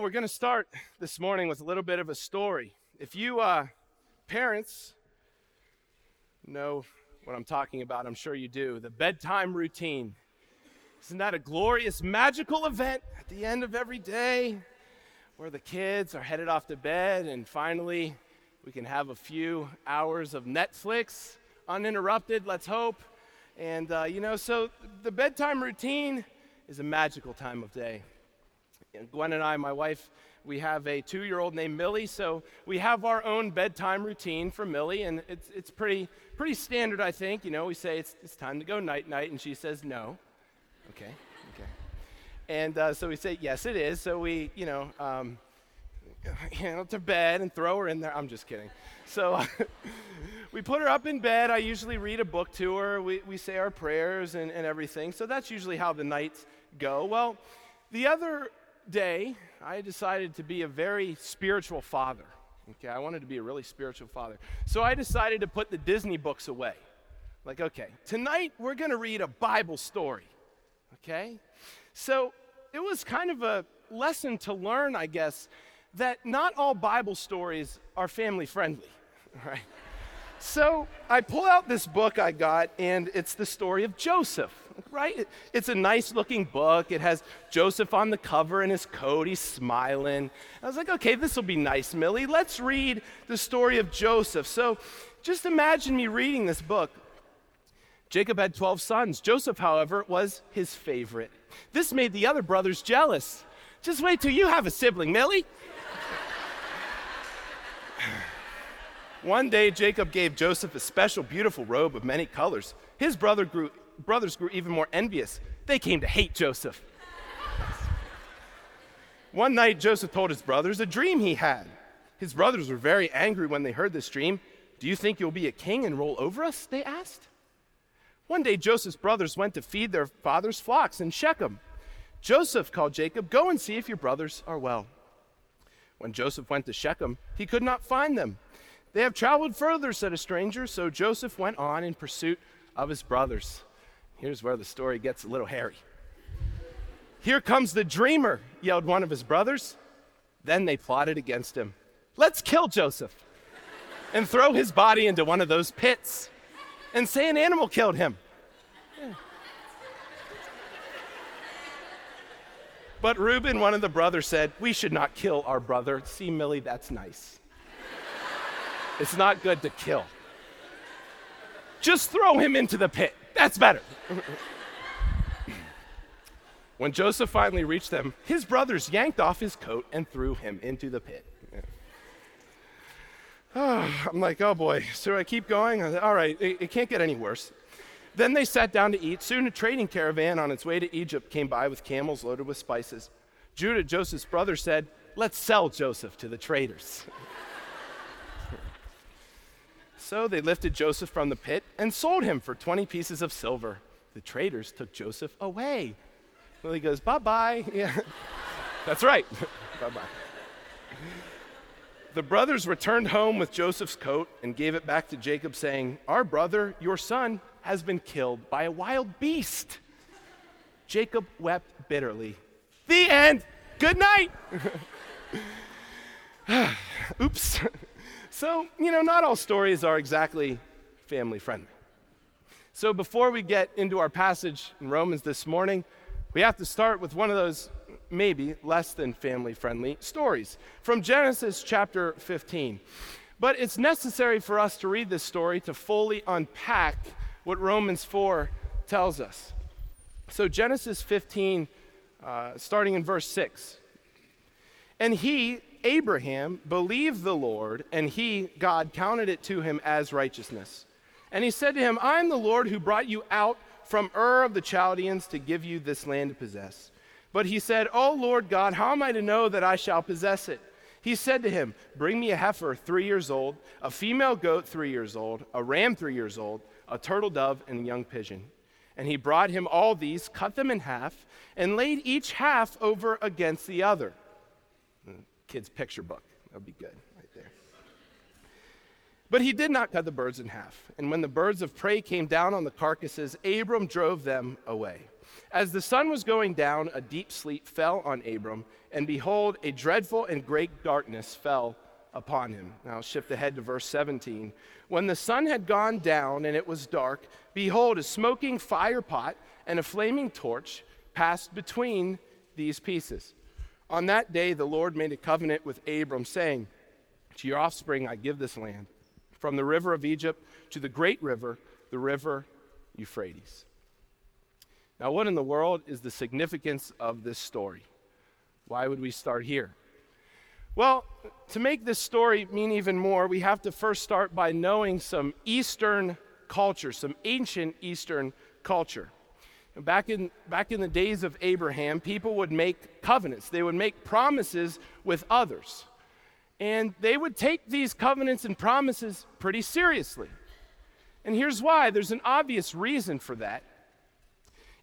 We're going to start this morning with a little bit of a story. If you uh, parents know what I'm talking about, I'm sure you do. The bedtime routine. Isn't that a glorious, magical event at the end of every day where the kids are headed off to bed and finally we can have a few hours of Netflix uninterrupted, let's hope. And, uh, you know, so the bedtime routine is a magical time of day. Gwen and I, my wife, we have a two year old named Millie, so we have our own bedtime routine for Millie, and it's, it's pretty, pretty standard, I think. You know, we say it's, it's time to go night night, and she says no. Okay, okay. And uh, so we say, yes, it is. So we, you know, um, know, to bed and throw her in there. I'm just kidding. So we put her up in bed. I usually read a book to her. We, we say our prayers and, and everything. So that's usually how the nights go. Well, the other day, I decided to be a very spiritual father. Okay, I wanted to be a really spiritual father. So I decided to put the Disney books away. Like, okay, tonight we're going to read a Bible story. Okay? So it was kind of a lesson to learn, I guess, that not all Bible stories are family friendly, right? So I pull out this book I got, and it's the story of Joseph, right? It's a nice looking book. It has Joseph on the cover in his coat. He's smiling. I was like, okay, this will be nice, Millie. Let's read the story of Joseph. So just imagine me reading this book. Jacob had 12 sons. Joseph, however, was his favorite. This made the other brothers jealous. Just wait till you have a sibling, Millie. One day, Jacob gave Joseph a special, beautiful robe of many colors. His brother grew, brothers grew even more envious. They came to hate Joseph. One night, Joseph told his brothers a dream he had. His brothers were very angry when they heard this dream. Do you think you'll be a king and rule over us? They asked. One day, Joseph's brothers went to feed their father's flocks in Shechem. Joseph called Jacob, Go and see if your brothers are well. When Joseph went to Shechem, he could not find them. They have traveled further, said a stranger. So Joseph went on in pursuit of his brothers. Here's where the story gets a little hairy. Here comes the dreamer, yelled one of his brothers. Then they plotted against him. Let's kill Joseph and throw his body into one of those pits and say an animal killed him. But Reuben, one of the brothers, said, We should not kill our brother. See, Millie, that's nice. It's not good to kill. Just throw him into the pit. That's better. when Joseph finally reached them, his brothers yanked off his coat and threw him into the pit. Oh, I'm like, oh boy, so I keep going? I said, All right, it, it can't get any worse. Then they sat down to eat. Soon a trading caravan on its way to Egypt came by with camels loaded with spices. Judah, Joseph's brother, said, Let's sell Joseph to the traders. So they lifted Joseph from the pit and sold him for 20 pieces of silver. The traders took Joseph away. Well, he goes, bye bye. Yeah. That's right. bye bye. The brothers returned home with Joseph's coat and gave it back to Jacob, saying, Our brother, your son, has been killed by a wild beast. Jacob wept bitterly. The end. Good night. Oops. So, you know, not all stories are exactly family friendly. So, before we get into our passage in Romans this morning, we have to start with one of those maybe less than family friendly stories from Genesis chapter 15. But it's necessary for us to read this story to fully unpack what Romans 4 tells us. So, Genesis 15, uh, starting in verse 6. And he, Abraham believed the Lord, and he, God, counted it to him as righteousness. And he said to him, I am the Lord who brought you out from Ur of the Chaldeans to give you this land to possess. But he said, O Lord God, how am I to know that I shall possess it? He said to him, Bring me a heifer three years old, a female goat three years old, a ram three years old, a turtle dove, and a young pigeon. And he brought him all these, cut them in half, and laid each half over against the other kid's picture book. That would be good right there. But he did not cut the birds in half. And when the birds of prey came down on the carcasses, Abram drove them away. As the sun was going down, a deep sleep fell on Abram, and behold, a dreadful and great darkness fell upon him. Now, shift ahead to verse 17. When the sun had gone down and it was dark, behold, a smoking fire pot and a flaming torch passed between these pieces. On that day, the Lord made a covenant with Abram, saying, To your offspring I give this land, from the river of Egypt to the great river, the river Euphrates. Now, what in the world is the significance of this story? Why would we start here? Well, to make this story mean even more, we have to first start by knowing some Eastern culture, some ancient Eastern culture. Back in, back in the days of Abraham, people would make covenants, they would make promises with others. And they would take these covenants and promises pretty seriously. And here's why there's an obvious reason for that.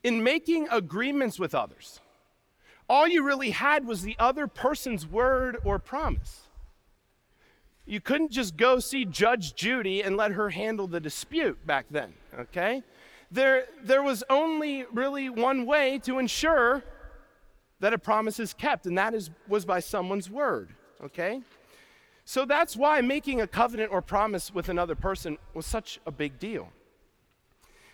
In making agreements with others, all you really had was the other person's word or promise. You couldn't just go see Judge Judy and let her handle the dispute back then, okay? There, there was only really one way to ensure that a promise is kept, and that is, was by someone's word, okay? So that's why making a covenant or promise with another person was such a big deal.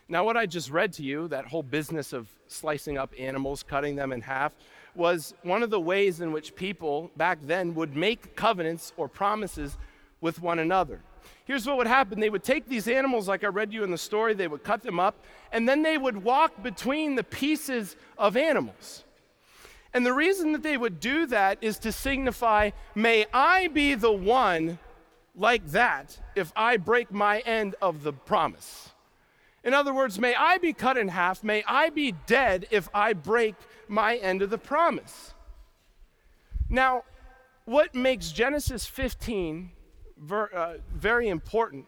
Now, what I just read to you, that whole business of slicing up animals, cutting them in half, was one of the ways in which people back then would make covenants or promises with one another here's what would happen they would take these animals, like I read you in the story, they would cut them up, and then they would walk between the pieces of animals. And the reason that they would do that is to signify, may I be the one like that if I break my end of the promise. In other words, may I be cut in half, may I be dead if I break my end of the promise. Now, what makes Genesis 15 ver, uh, very important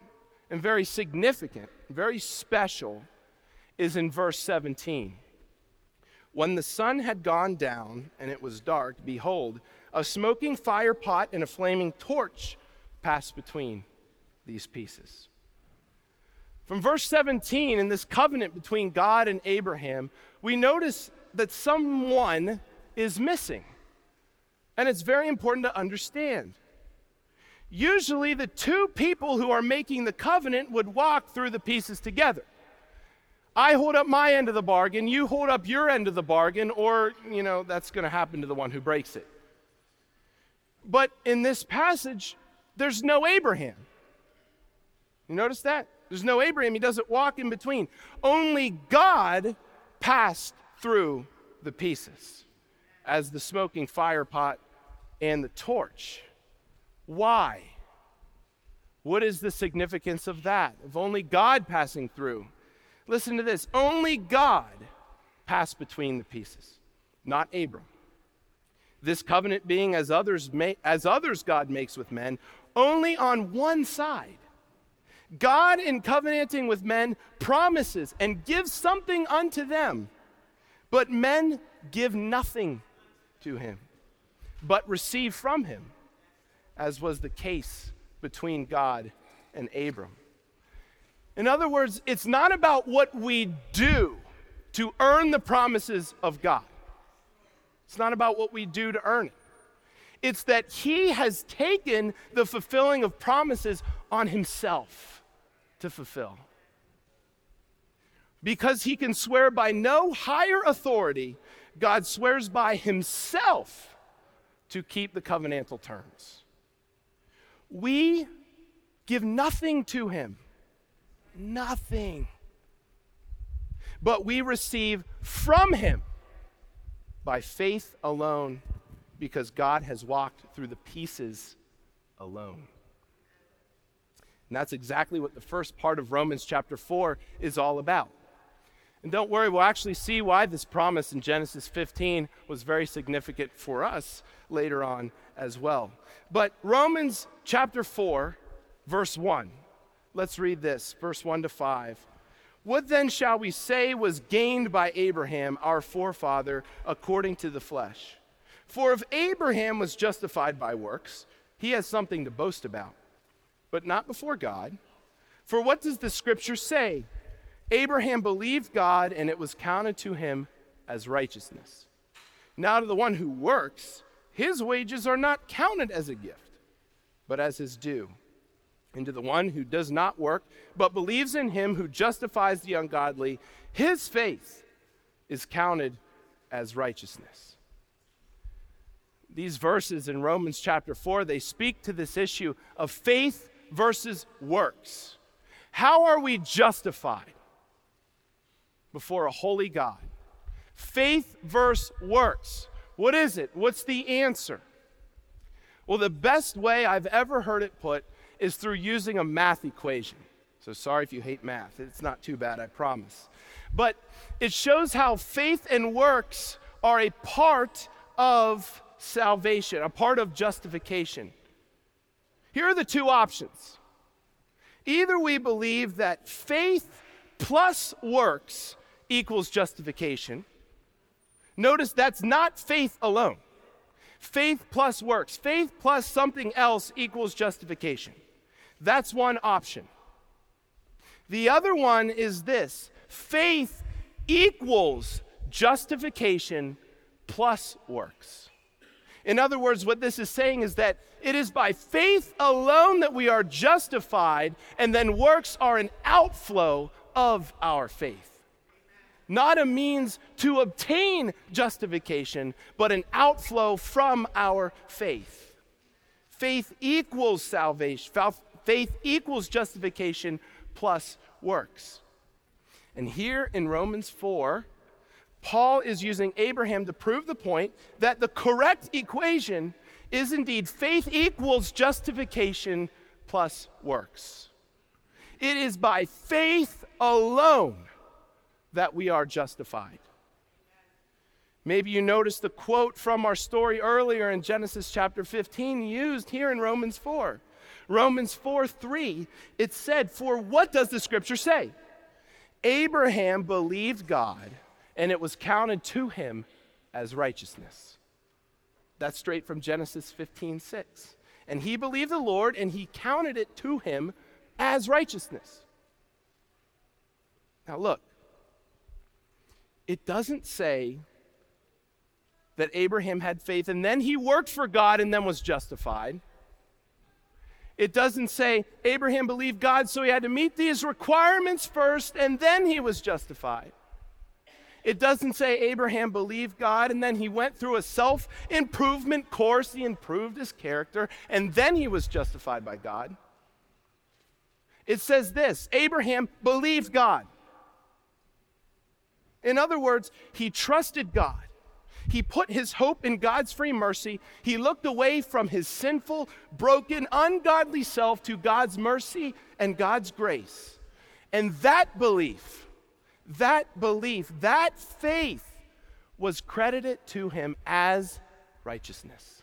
and very significant, very special, is in verse 17. When the sun had gone down and it was dark, behold, a smoking fire pot and a flaming torch passed between these pieces. From verse 17, in this covenant between God and Abraham, we notice that someone is missing. And it's very important to understand usually the two people who are making the covenant would walk through the pieces together. I hold up my end of the bargain, you hold up your end of the bargain, or, you know, that's going to happen to the one who breaks it. But in this passage, there's no Abraham. You notice that? There's no Abraham. He doesn't walk in between. Only God passed through the pieces as the smoking fire pot and the torch. Why? What is the significance of that? Of only God passing through. Listen to this only God passed between the pieces, not Abram. This covenant being as others, as others God makes with men, only on one side. God, in covenanting with men, promises and gives something unto them, but men give nothing to him, but receive from him as was the case between God and Abram. In other words, it's not about what we do to earn the promises of God. It's not about what we do to earn it. It's that He has taken the fulfilling of promises on Himself to fulfill. Because He can swear by no higher authority, God swears by Himself to keep the covenantal terms. We give nothing to him. Nothing. But we receive from him by faith alone because God has walked through the pieces alone. And that's exactly what the first part of Romans chapter 4 is all about. And don't worry, we'll actually see why this promise in Genesis 15 was very significant for us later on as well. But Romans chapter 4, verse 1. Let's read this, verse 1 to 5. What then shall we say was gained by Abraham, our forefather, according to the flesh? For if Abraham was justified by works, he has something to boast about, but not before God. For what does the scripture say? Abraham believed God, and it was counted to him as righteousness. Now, to the one who works, his wages are not counted as a gift, but as his due. And to the one who does not work, but believes in him who justifies the ungodly, his faith is counted as righteousness. These verses in Romans chapter 4, they speak to this issue of faith versus works. How are we justified before a holy God? Faith versus works. What is it? What's the answer? Well, the best way I've ever heard it put is through using a math equation. So sorry if you hate math. It's not too bad, I promise. But it shows how faith and works are a part of salvation, a part of justification. Here are the two options. Either we believe that faith plus works equals justification. Notice that's not faith alone. Faith plus works, faith plus something else equals justification. That's one option. The other one is this faith equals justification plus works. In other words, what this is saying is that it is by faith alone that we are justified, and then works are an outflow of our faith. Not a means to obtain justification, but an outflow from our faith. Faith equals salvation, faith equals justification plus works. And here in Romans 4, Paul is using Abraham to prove the point that the correct equation is indeed faith equals justification plus works. It is by faith alone that we are justified. Maybe you noticed the quote from our story earlier in Genesis chapter 15 used here in Romans 4. Romans 4 3, it said, For what does the scripture say? Abraham believed God, and it was counted to him as righteousness. That's straight from Genesis 15 6. And he believed the Lord, and he counted it to him as righteousness. Now, look, it doesn't say that Abraham had faith and then he worked for God and then was justified. It doesn't say Abraham believed God, so he had to meet these requirements first and then he was justified. It doesn't say Abraham believed God and then he went through a self improvement course. He improved his character and then he was justified by God. It says this Abraham believed God. In other words, he trusted God. He put his hope in God's free mercy. He looked away from his sinful, broken, ungodly self to God's mercy and God's grace. And that belief, that belief, that faith was credited to him as righteousness.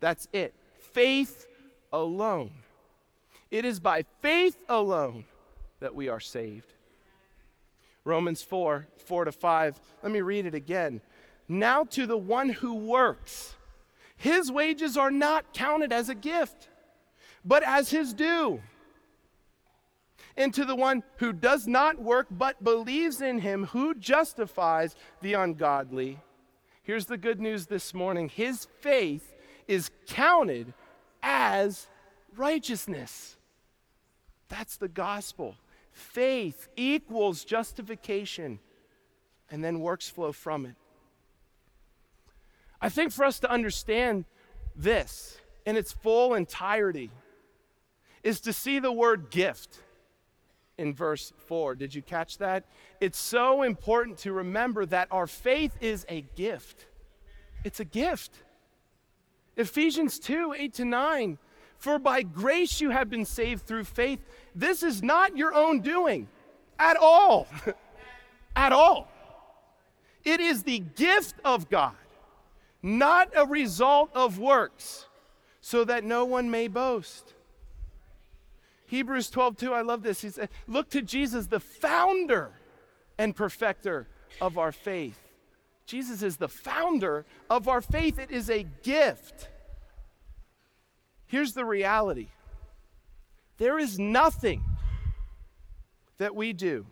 That's it. Faith alone. It is by faith alone that we are saved. Romans 4 4 to 5. Let me read it again. Now to the one who works, his wages are not counted as a gift, but as his due. And to the one who does not work, but believes in him who justifies the ungodly, here's the good news this morning his faith is counted as righteousness. That's the gospel. Faith equals justification, and then works flow from it. I think for us to understand this in its full entirety is to see the word gift in verse 4. Did you catch that? It's so important to remember that our faith is a gift. It's a gift. Ephesians 2 8 to 9 for by grace you have been saved through faith. This is not your own doing at all. at all. It is the gift of God, not a result of works, so that no one may boast. Hebrews 12, 2, I love this. He said, Look to Jesus, the founder and perfecter of our faith. Jesus is the founder of our faith. It is a gift. Here's the reality there is nothing that we do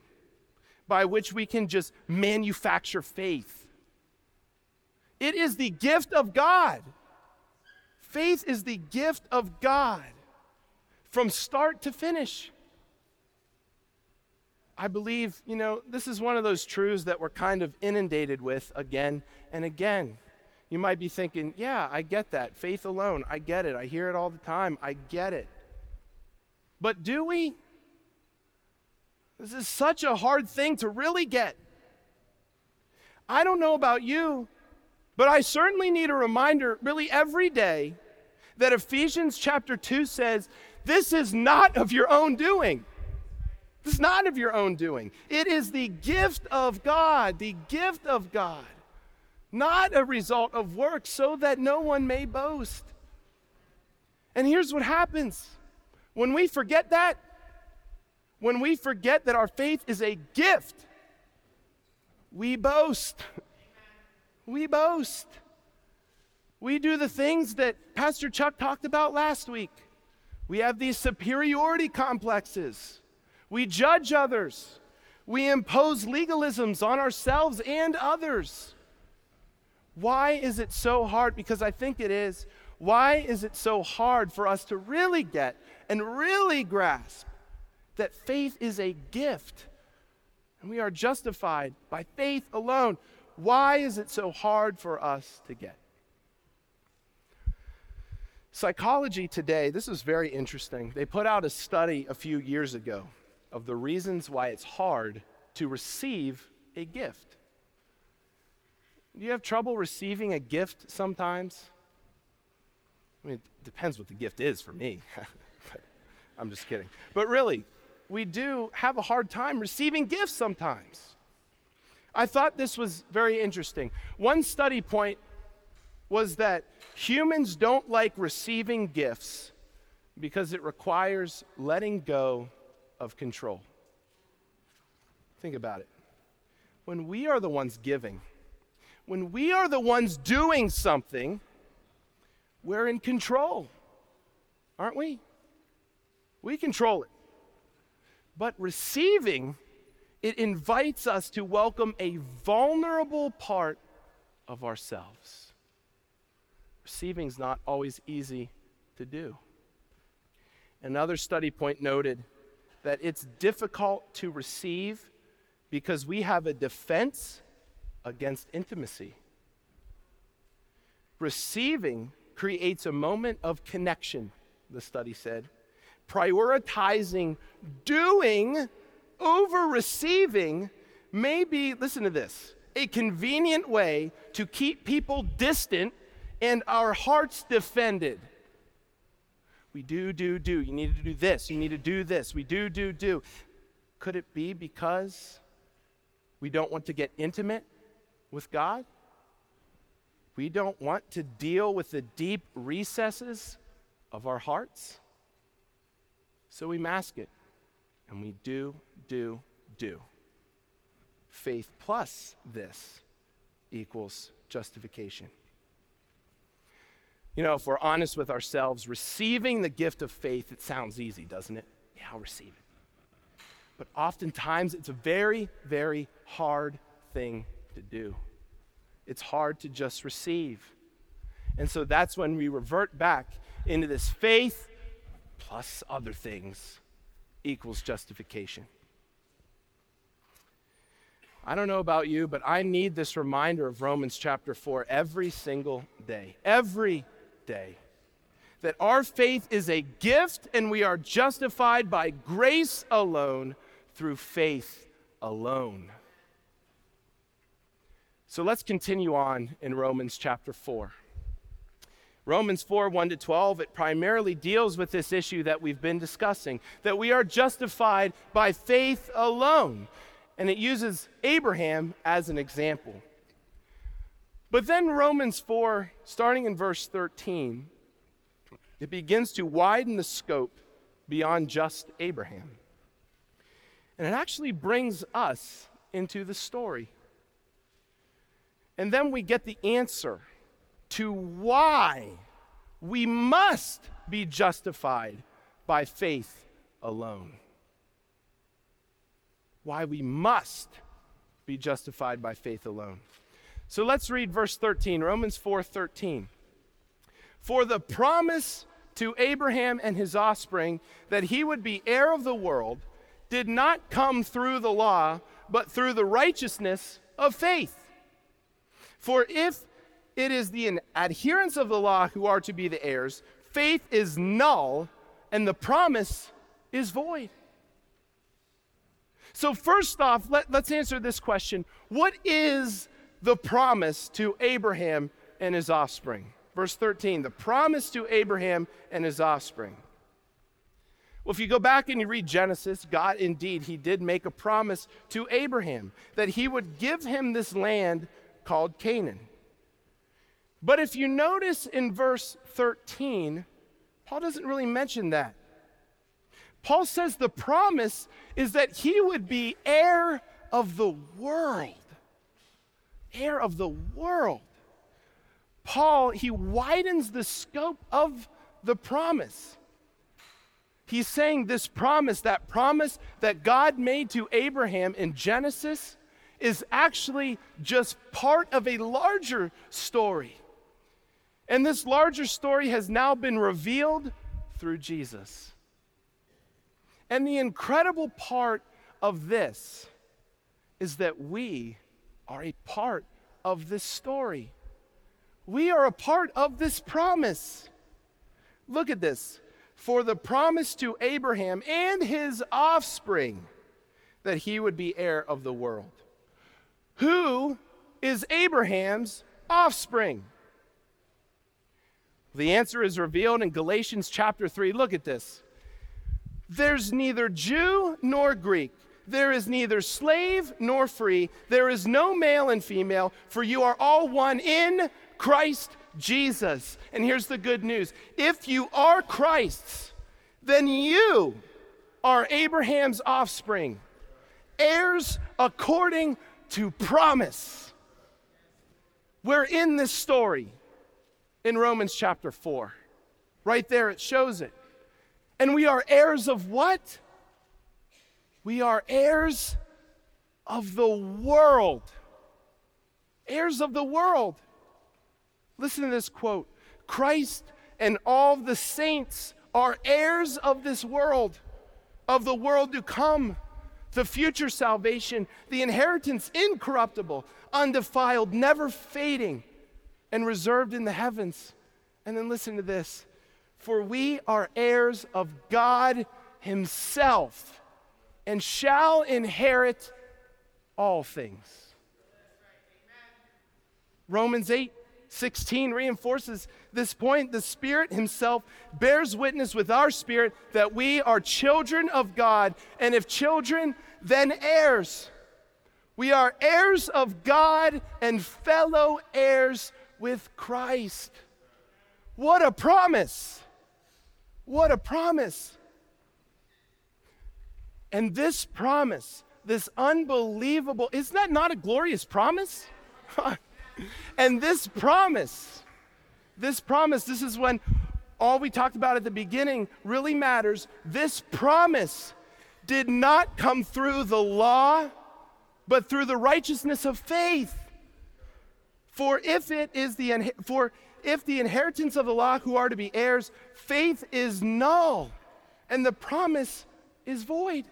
by which we can just manufacture faith. It is the gift of God. Faith is the gift of God from start to finish. I believe, you know, this is one of those truths that we're kind of inundated with again and again. You might be thinking, yeah, I get that. Faith alone, I get it. I hear it all the time. I get it. But do we? This is such a hard thing to really get. I don't know about you, but I certainly need a reminder, really, every day, that Ephesians chapter 2 says, This is not of your own doing. This is not of your own doing. It is the gift of God, the gift of God, not a result of work, so that no one may boast. And here's what happens when we forget that, when we forget that our faith is a gift, we boast. We boast. We do the things that Pastor Chuck talked about last week. We have these superiority complexes. We judge others. We impose legalisms on ourselves and others. Why is it so hard? Because I think it is. Why is it so hard for us to really get and really grasp that faith is a gift and we are justified by faith alone. Why is it so hard for us to get? Psychology Today, this is very interesting. They put out a study a few years ago of the reasons why it's hard to receive a gift. Do you have trouble receiving a gift sometimes? I mean, it depends what the gift is for me. I'm just kidding. But really, we do have a hard time receiving gifts sometimes. I thought this was very interesting. One study point was that humans don't like receiving gifts because it requires letting go of control. Think about it. When we are the ones giving, when we are the ones doing something, we're in control, aren't we? We control it. But receiving, it invites us to welcome a vulnerable part of ourselves. Receiving is not always easy to do. Another study point noted that it's difficult to receive because we have a defense against intimacy. Receiving creates a moment of connection, the study said prioritizing doing over receiving may be, listen to this, a convenient way to keep people distant and our hearts defended. We do, do, do. You need to do this. You need to do this. We do, do, do. Could it be because we don't want to get intimate with God? We don't want to deal with the deep recesses of our hearts? So we mask it. And we do, do, do. Faith plus this equals justification. You know, if we're honest with ourselves, receiving the gift of faith, it sounds easy, doesn't it? Yeah, I'll receive it. But oftentimes, it's a very, very hard thing to do. It's hard to just receive. And so that's when we revert back into this faith plus other things equals justification. I don't know about you, but I need this reminder of Romans chapter 4 every single day. Every day. That our faith is a gift and we are justified by grace alone through faith alone. So let's continue on in Romans chapter 4. Romans 4 1 to 12, it primarily deals with this issue that we've been discussing that we are justified by faith alone. And it uses Abraham as an example. But then Romans 4, starting in verse 13, it begins to widen the scope beyond just Abraham. And it actually brings us into the story. And then we get the answer to why we must be justified by faith alone. why we must be justified by faith alone. So let's read verse 13, Romans 4:13. For the promise to Abraham and his offspring that he would be heir of the world did not come through the law, but through the righteousness of faith. For if it is the adherents of the law who are to be the heirs, faith is null and the promise is void. So, first off, let, us answer this question What is the promise to Abraham and his offspring? Verse 13, the promise to Abraham and his offspring. Well, if you go back and you read Genesis, God indeed, he did make a promise to Abraham that he would give him this land called Canaan. But if you notice in verse 13, Paul doesn't really mention that. Paul says the promise is that he would be heir of the world. Heir of the world. Paul, he widens the scope of the promise. He's saying this promise, that promise that God made to Abraham in Genesis, is actually just part of a larger story. And this larger story has now been revealed through Jesus. And the incredible part of this is that we are a part of this story. We are a part of this promise. Look at this. For the promise to Abraham and his offspring that he would be heir of the world. Who is Abraham's offspring? The answer is revealed in Galatians chapter 3. Look at this. There's neither Jew nor Greek. There is neither slave nor free. There is no male and female, for you are all one in Christ Jesus. And here's the good news if you are Christ's, then you are Abraham's offspring, heirs according to promise. We're in this story in Romans chapter 4. Right there, it shows it. And we are heirs of what? We are heirs of the world. Heirs of the world. Listen to this quote Christ and all the saints are heirs of this world, of the world to come, the future salvation, the inheritance incorruptible, undefiled, never fading and reserved in the heavens. And then listen to this for we are heirs of God Himself and shall inherit all things. Romans 8 16 reinforces this point. The Spirit Himself bears witness with our spirit that we are children of God, and if children, then heirs. We are heirs of God and fellow heirs with Christ. What a promise! What a promise! And this promise, this unbelievable, isn't that not a glorious promise? and this promise, this promise, this is when all we talked about at the beginning really matters. This promise did not come through the law, but through the righteousness of faith. For if it is the for if the inheritance of the law who are to be heirs, faith is null, and the promise is void.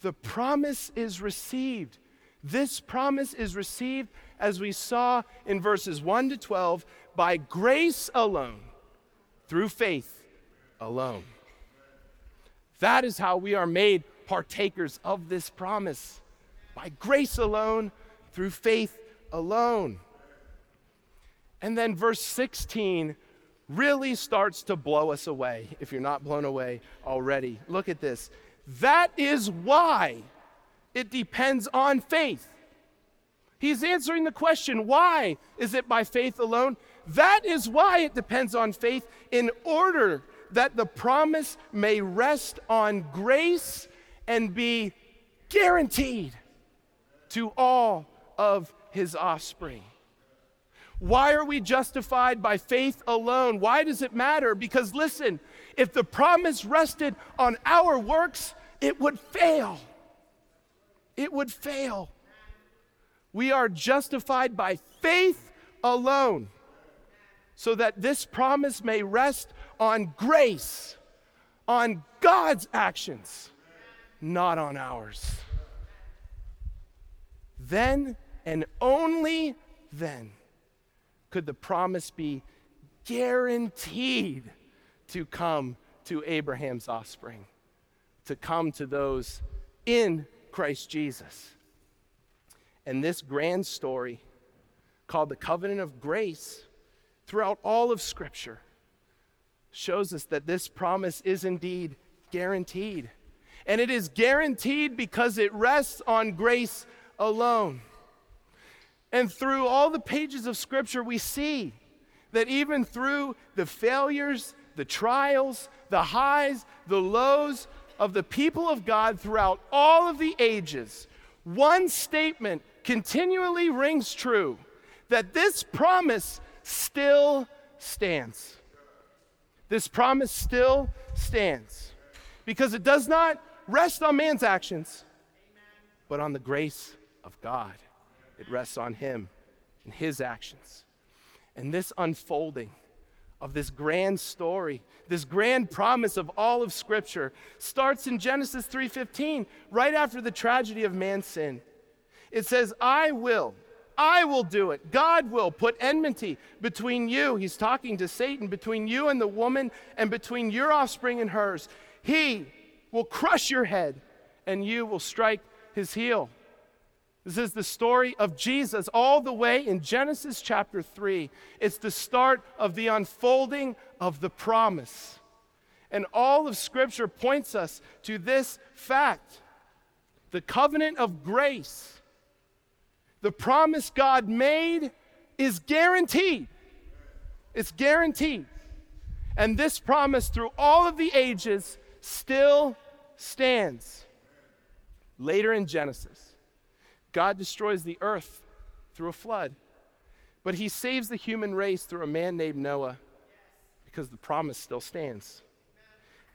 The promise is received. This promise is received, as we saw in verses 1 to 12, by grace alone, through faith alone. That is how we are made partakers of this promise by grace alone, through faith alone. And then verse 16 really starts to blow us away, if you're not blown away already. Look at this. That is why it depends on faith. He's answering the question why is it by faith alone? That is why it depends on faith, in order that the promise may rest on grace and be guaranteed to all of his offspring. Why are we justified by faith alone? Why does it matter? Because listen, if the promise rested on our works, it would fail. it would fail. We are justified by faith alone, so that this promise may rest on grace, on God's actions, not on ours. Then and only then could the promise be guaranteed to come to Abraham's offspring, to come to those in Christ Jesus. And this grand story, called the covenant of grace, throughout all of Scripture, shows us that this promise is indeed guaranteed. And it is guaranteed because it rests on grace alone. And through all the pages of Scripture, we see that even through the failures, the trials, the highs, the lows of the people of God throughout all of the ages, one statement continually rings true that this promise still stands. This promise still stands because it does not rest on man's actions, but on the grace of God. It rests on Him and His actions. And this unfolding of this grand story, this grand promise of all of Scripture, starts in Genesis 3:15, right after the tragedy of man's sin. It says, I will, I will do it. God will put enmity between you. He's talking to Satan, between you and the woman, and between your offspring and hers. He will crush your head, and you will strike his heel. This is the story of Jesus all the way in Genesis chapter 3. It's the start of the unfolding of the promise. And all of Scripture points us to this fact the covenant of grace, the promise God made, is guaranteed. It's guaranteed. And this promise through all of the ages still stands. Later in Genesis, God destroys the earth through a flood, but he saves the human race through a man named Noah because the promise still stands.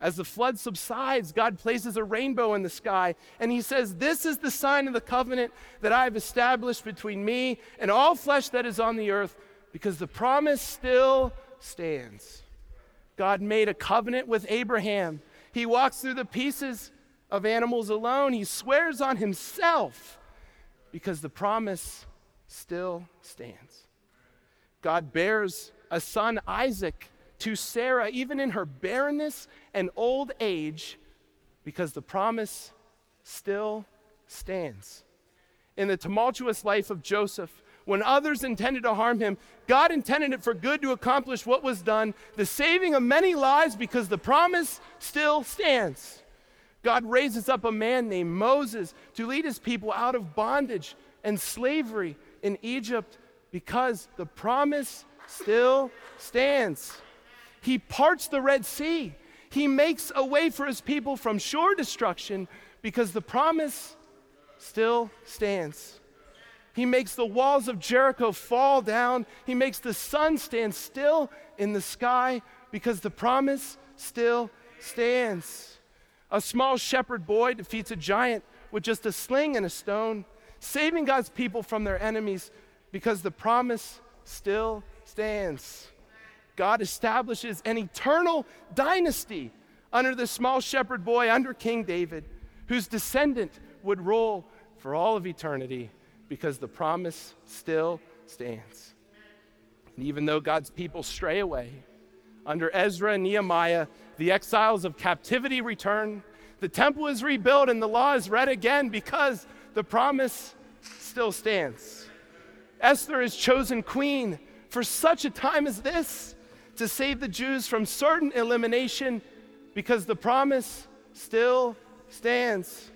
As the flood subsides, God places a rainbow in the sky, and He says, This is the sign of the covenant that I have established between me and all flesh that is on the earth, because the promise still stands. God made a covenant with Abraham. He walks through the pieces of animals alone, He swears on Himself because the promise still stands. God bears a son, Isaac, to Sarah, even in her barrenness and old age, because the promise still stands. In the tumultuous life of Joseph, when others intended to harm him, God intended it for good to accomplish what was done, the saving of many lives, because the promise still stands. God raises up a man named Moses to lead his people out of bondage and slavery in Egypt because the promise still stands. He parts the Red Sea. He makes a way for his people from sure destruction because the promise still stands. He makes the walls of Jericho fall down. He makes the sun stand still in the sky because the promise still stands. A small shepherd boy defeats a giant with just a sling and a stone, saving God's people from their enemies because the promise still stands. God establishes an eternal dynasty under the small shepherd boy, under King David, whose descendant would rule for all of eternity because the promise still stands. And even though God's people stray away, under Ezra and Nehemiah, the exiles of captivity return, the temple is rebuilt, and the law is read again because the promise still stands. Esther is chosen queen for such a time as this to save the Jews from certain elimination because the promise still stands.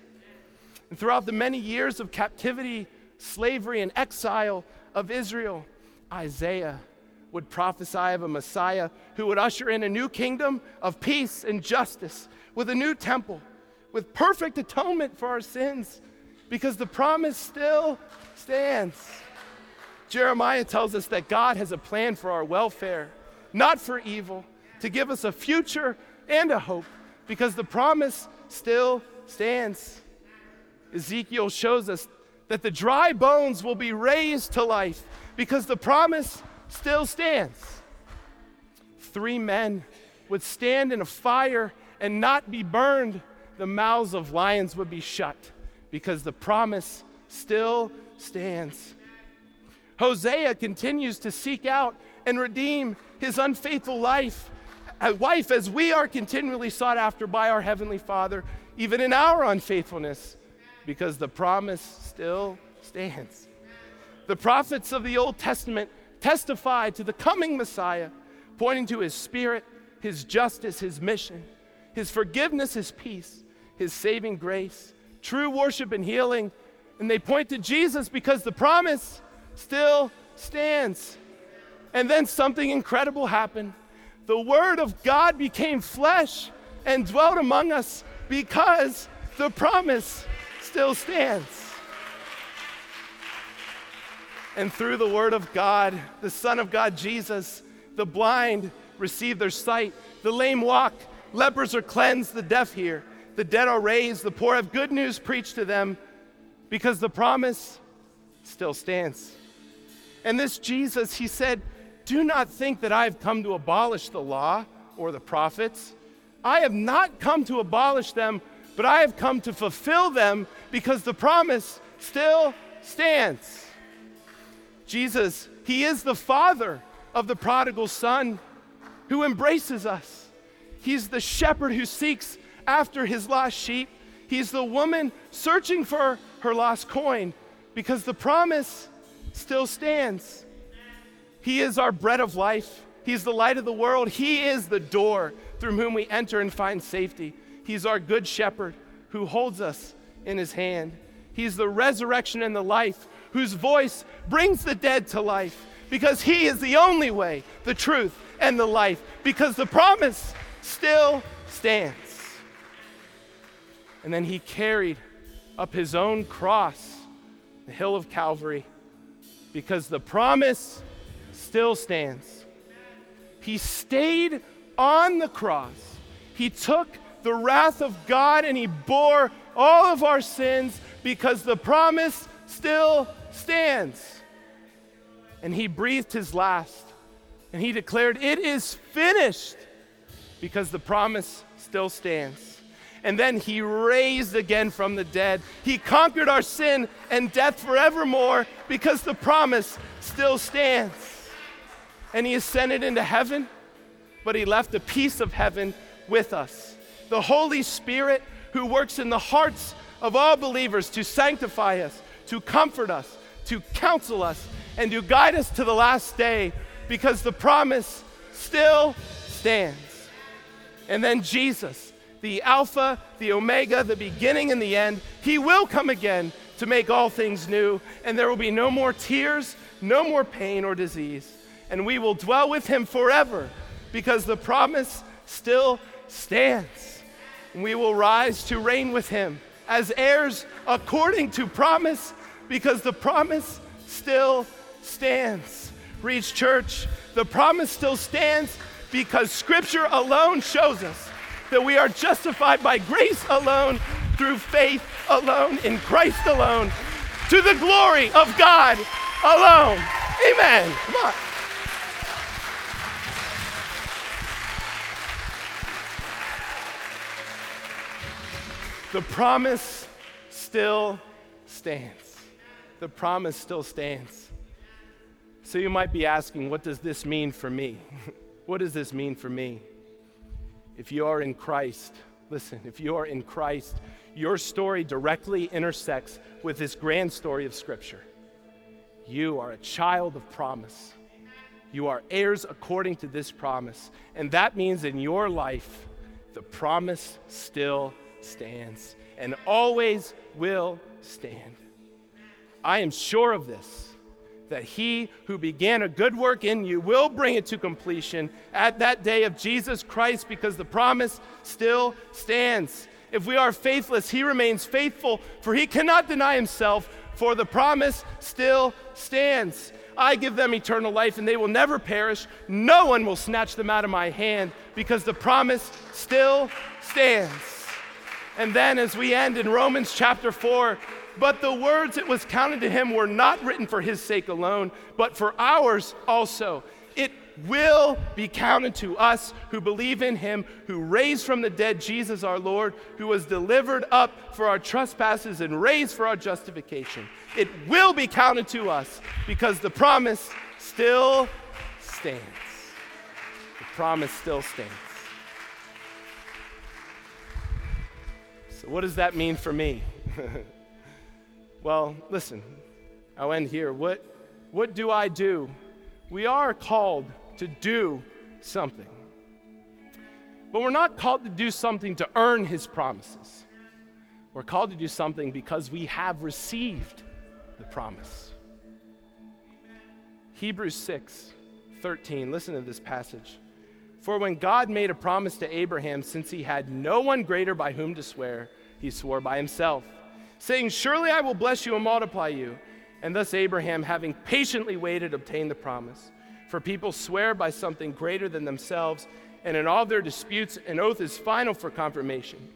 And throughout the many years of captivity, slavery, and exile of Israel, Isaiah would prophesy of a Messiah who would usher in a new kingdom of peace and justice with a new temple, with perfect atonement for our sins, because the promise still stands. Jeremiah tells us that God has a plan for our welfare, not for evil, to give us a future and a hope, because the promise still stands. Ezekiel shows us that the dry bones will be raised to life because the promise still stands. Three men would stand in a fire and not be burned, the mouths of lions would be shut because the promise still stands. Hosea continues to seek out and redeem his unfaithful life, wife as we are continually sought after by our heavenly Father, even in our unfaithfulness, because the promise still stands. The prophets of the Old Testament testify to the coming Messiah, pointing to his spirit, his justice, his mission, his forgiveness, his peace, his saving grace, true worship and healing. And they point to Jesus because the promise still stands. And then something incredible happened. The Word of God became flesh and dwelt among us because the promise still stands. And through the Word of God, the Son of God, Jesus, the blind receive their sight, the lame walk, lepers are cleansed, the deaf hear, the dead are raised, the poor have good news preached to them because the promise still stands. And this Jesus, he said, Do not think that I have come to abolish the law or the prophets. I have not come to abolish them, but I have come to fulfill them because the promise still stands. Jesus, he is the father of the prodigal son who embraces us. He's the shepherd who seeks after his lost sheep. He's the woman searching for her lost coin because the promise still stands. He is our bread of life. He's the light of the world. He is the door through whom we enter and find safety. He's our good shepherd who holds us in his hand. He's the resurrection and the life whose voice brings the dead to life because he is the only way, the truth, and the life because the promise still stands. And then he carried up his own cross, the hill of Calvary, because the promise still stands. He stayed on the cross. He took the wrath of God and he bore all of our sins because the promise still stands. And he breathed his last and he declared, It is finished because the promise still stands. And then he raised again from the dead. He conquered our sin and death forevermore because the promise still stands. And he ascended into heaven, but he left a piece of heaven with us. The Holy Spirit who works in the hearts of all believers to sanctify us, to comfort us, to counsel us, and to guide us to the last day because the promise still stands. And then Jesus, the Alpha, the Omega, the beginning and the end, he will come again to make all things new, and there will be no more tears, no more pain or disease, and we will dwell with him forever because the promise still stands. And we will rise to reign with him as heirs according to promise because the promise still stands. Reach Church, the promise still stands because Scripture alone shows us that we are justified by grace alone, through faith alone, in Christ alone, to the glory of God alone. Amen. Come on. The promise still stands. The promise still stands. So you might be asking, what does this mean for me? what does this mean for me? If you are in Christ, listen, if you are in Christ, your story directly intersects with this grand story of Scripture. You are a child of promise. You are heirs according to this promise. And that means in your life, the promise still stands and always will stand. I am sure of this that he who began a good work in you will bring it to completion at that day of Jesus Christ because the promise still stands. If we are faithless, he remains faithful, for he cannot deny himself, for the promise still stands. I give them eternal life, and they will never perish. No one will snatch them out of my hand because the promise still stands. And then as we end in Romans chapter 4, but the words it was counted to him were not written for his sake alone, but for ours also. It will be counted to us who believe in him, who raised from the dead Jesus our Lord, who was delivered up for our trespasses and raised for our justification. It will be counted to us because the promise still stands. The promise still stands. So, what does that mean for me? well, listen, I'll end here. What, what do I do? We are called to do something. But we're not called to do something to earn his promises. We're called to do something because we have received the promise. Hebrews 6 13. Listen to this passage. For when God made a promise to Abraham, since he had no one greater by whom to swear, he swore by himself, saying, Surely I will bless you and multiply you. And thus Abraham, having patiently waited, obtained the promise. For people swear by something greater than themselves, and in all their disputes, an oath is final for confirmation.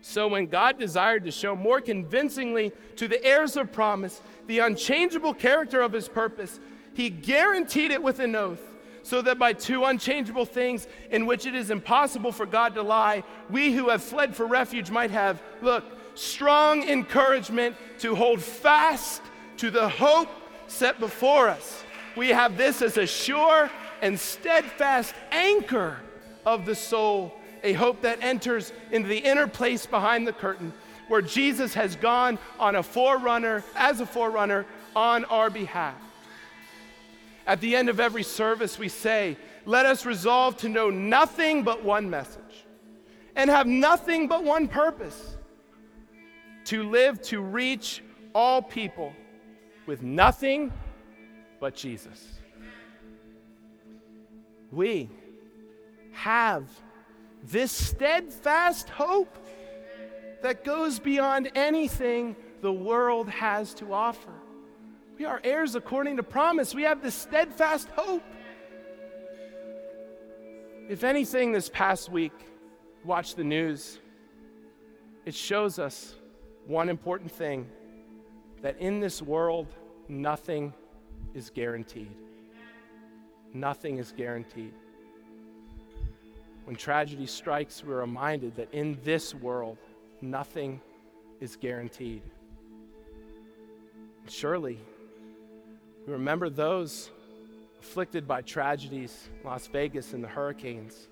So, when God desired to show more convincingly to the heirs of promise the unchangeable character of his purpose, he guaranteed it with an oath, so that by two unchangeable things in which it is impossible for God to lie, we who have fled for refuge might have, look, strong encouragement to hold fast to the hope set before us we have this as a sure and steadfast anchor of the soul, a hope that enters into the inner place behind the curtain where Jesus has gone on a forerunner, as a forerunner, on our behalf. At the end of every service, we say, Let us resolve to know nothing but one message and have nothing but one purpose to live to reach all people with nothing but Jesus. We have this steadfast hope that goes beyond anything the world has to offer. We are heirs according to promise. We have this steadfast hope. If anything, this past week, watch the news, it shows us one important thing that in this world, nothing is guaranteed. Nothing is guaranteed. When tragedy strikes, we're reminded that in this world, nothing is guaranteed. Surely, we remember those afflicted by tragedies, Las Vegas and the hurricanes,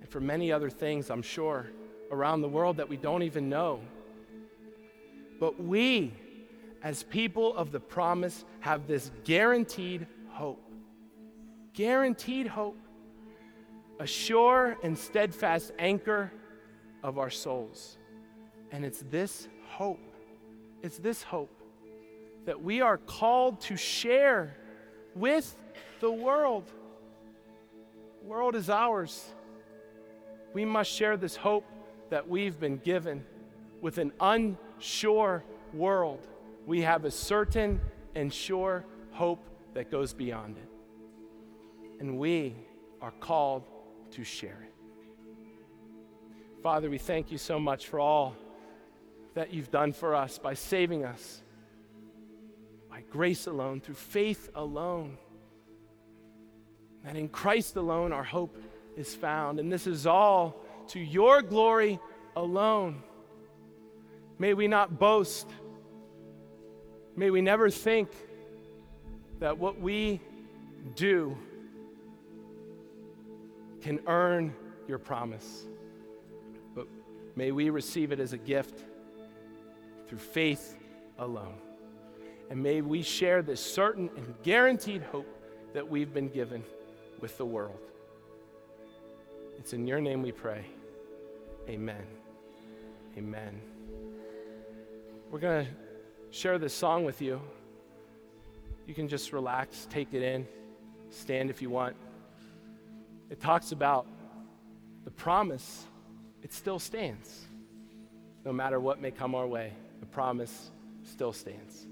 and for many other things, I'm sure, around the world that we don't even know. But we, as people of the promise, have this guaranteed hope. Guaranteed hope. A sure and steadfast anchor of our souls. And it's this hope, it's this hope that we are called to share with the world. The world is ours. We must share this hope that we've been given with an unsure world we have a certain and sure hope that goes beyond it. And we are called to share it. Father, we thank you so much for all that you've done for us by saving us by grace alone, through faith alone. That in Christ alone our hope is found. And this is all to your glory alone. May we not boast May we never think that what we do can earn your promise, but may we receive it as a gift through faith alone. And may we share this certain and guaranteed hope that we've been given with the world. It's in your name we pray. Amen. Amen. We're going to share this song with you. You can just relax, take it in, stand if you want. It talks about the promise, it still stands. No matter what may come our way, the promise still stands.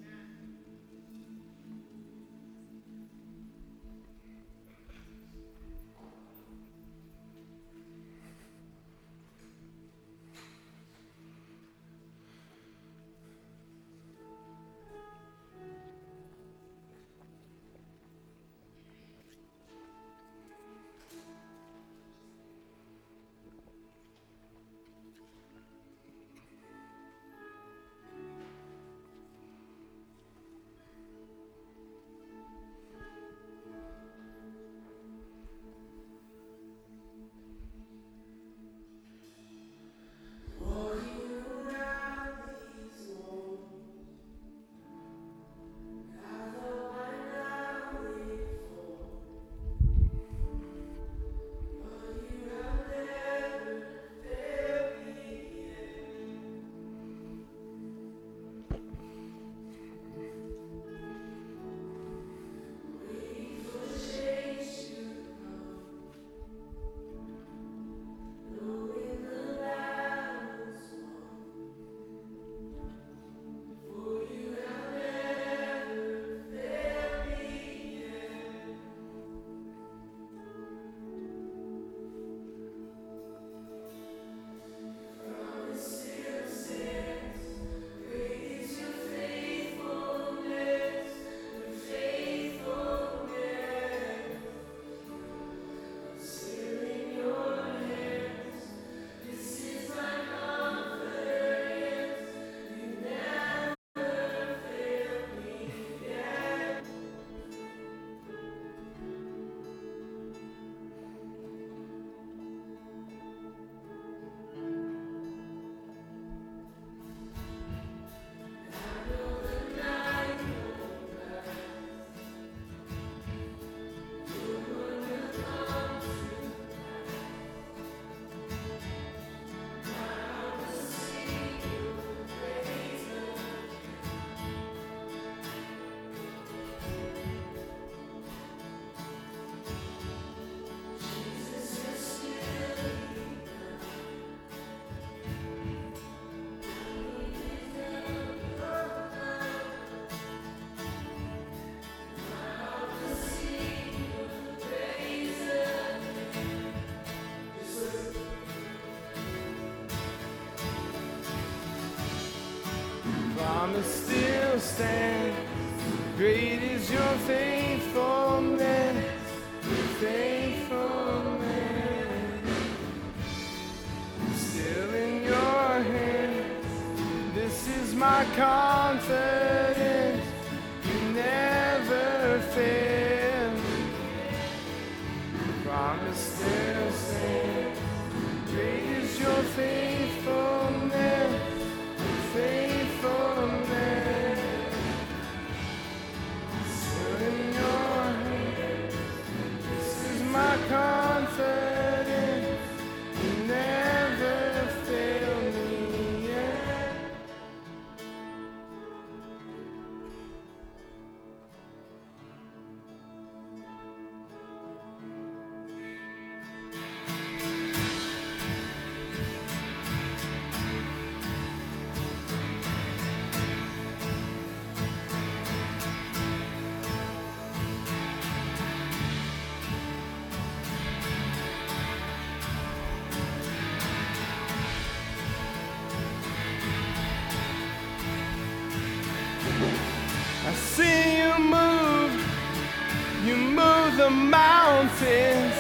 Mountains,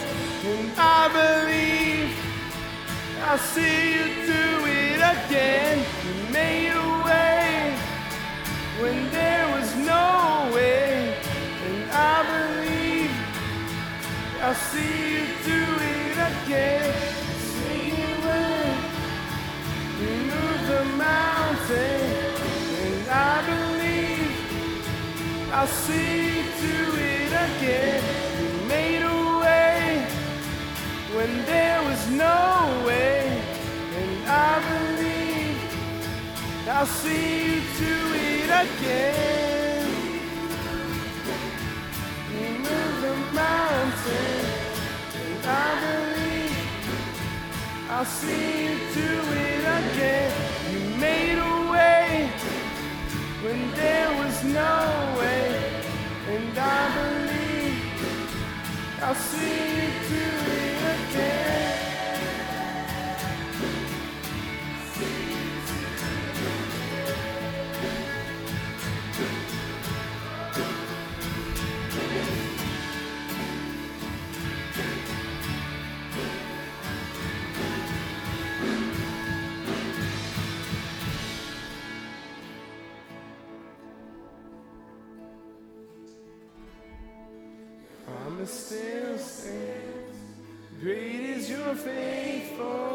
and I believe I see you do it again. You made a way when there was no way, and I believe I see you do it again. See you move, you move the mountains, and I believe. I'll see you do it again. When there was no way, and I believe I'll see you do it again. You move the mountain, and I believe I'll see you do it again. You made a way when there was no way, and I believe I'll see you do it again. Great is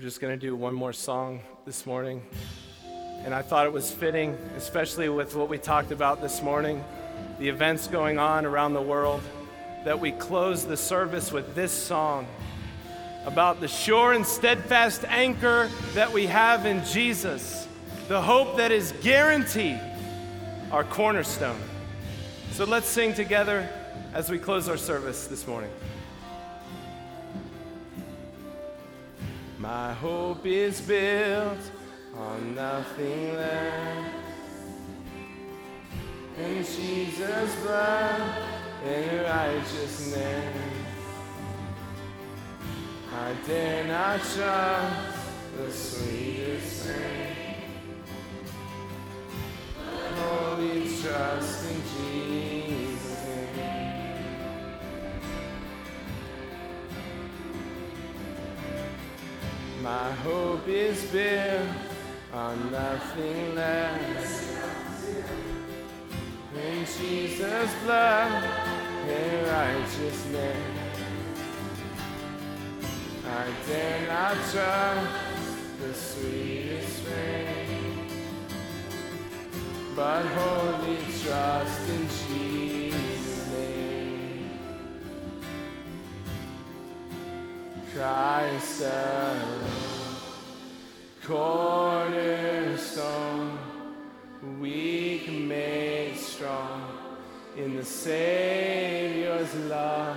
We're just going to do one more song this morning. And I thought it was fitting, especially with what we talked about this morning, the events going on around the world, that we close the service with this song about the sure and steadfast anchor that we have in Jesus, the hope that is guaranteed, our cornerstone. So let's sing together as we close our service this morning. My hope is built on nothing less than Jesus' blood and righteousness. I dare not trust the sweetest name. Only trust My hope is built on nothing less than Jesus' blood and righteousness. I dare not trust the sweetest rain, but wholly trust in Jesus' Christ alone, cornerstone, weak made strong in the Savior's love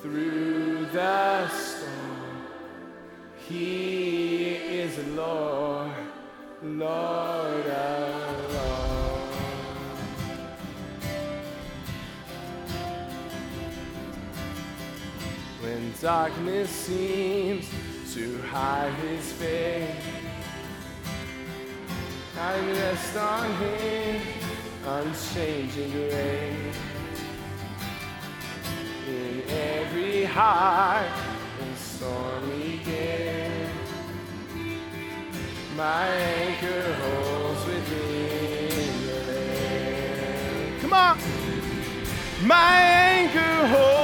through the storm. He is Lord, Lord of darkness seems to hide his face, I rest on him, unchanging grace. In every heart and stormy gale, my anchor holds within the veil. Come on! My anchor holds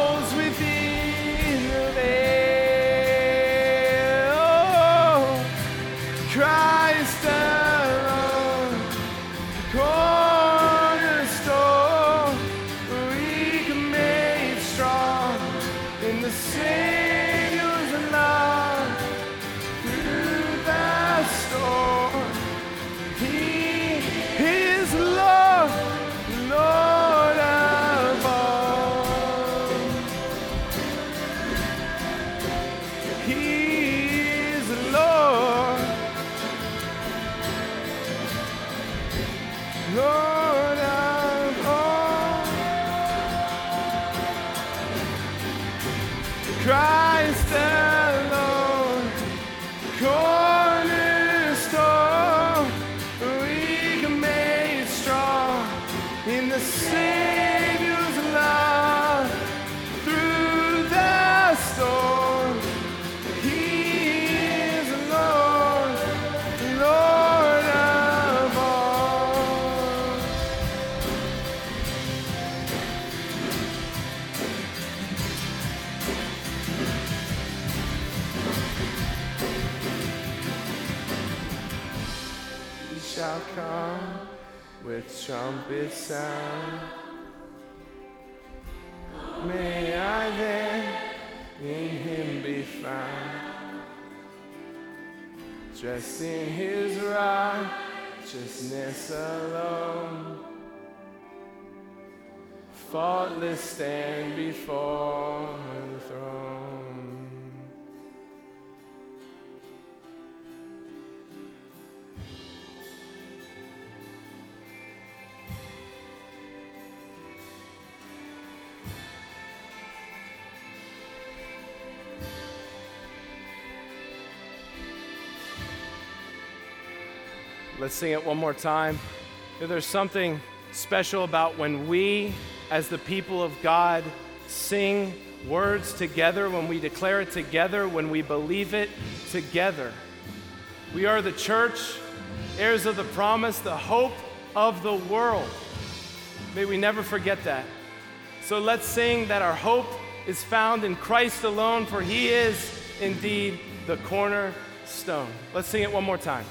shall come with trumpet sound. May I then in him be found, dressed in his righteousness alone, faultless stand before the throne. Let's sing it one more time. There's something special about when we, as the people of God, sing words together, when we declare it together, when we believe it together. We are the church, heirs of the promise, the hope of the world. May we never forget that. So let's sing that our hope is found in Christ alone, for he is indeed the cornerstone. Let's sing it one more time.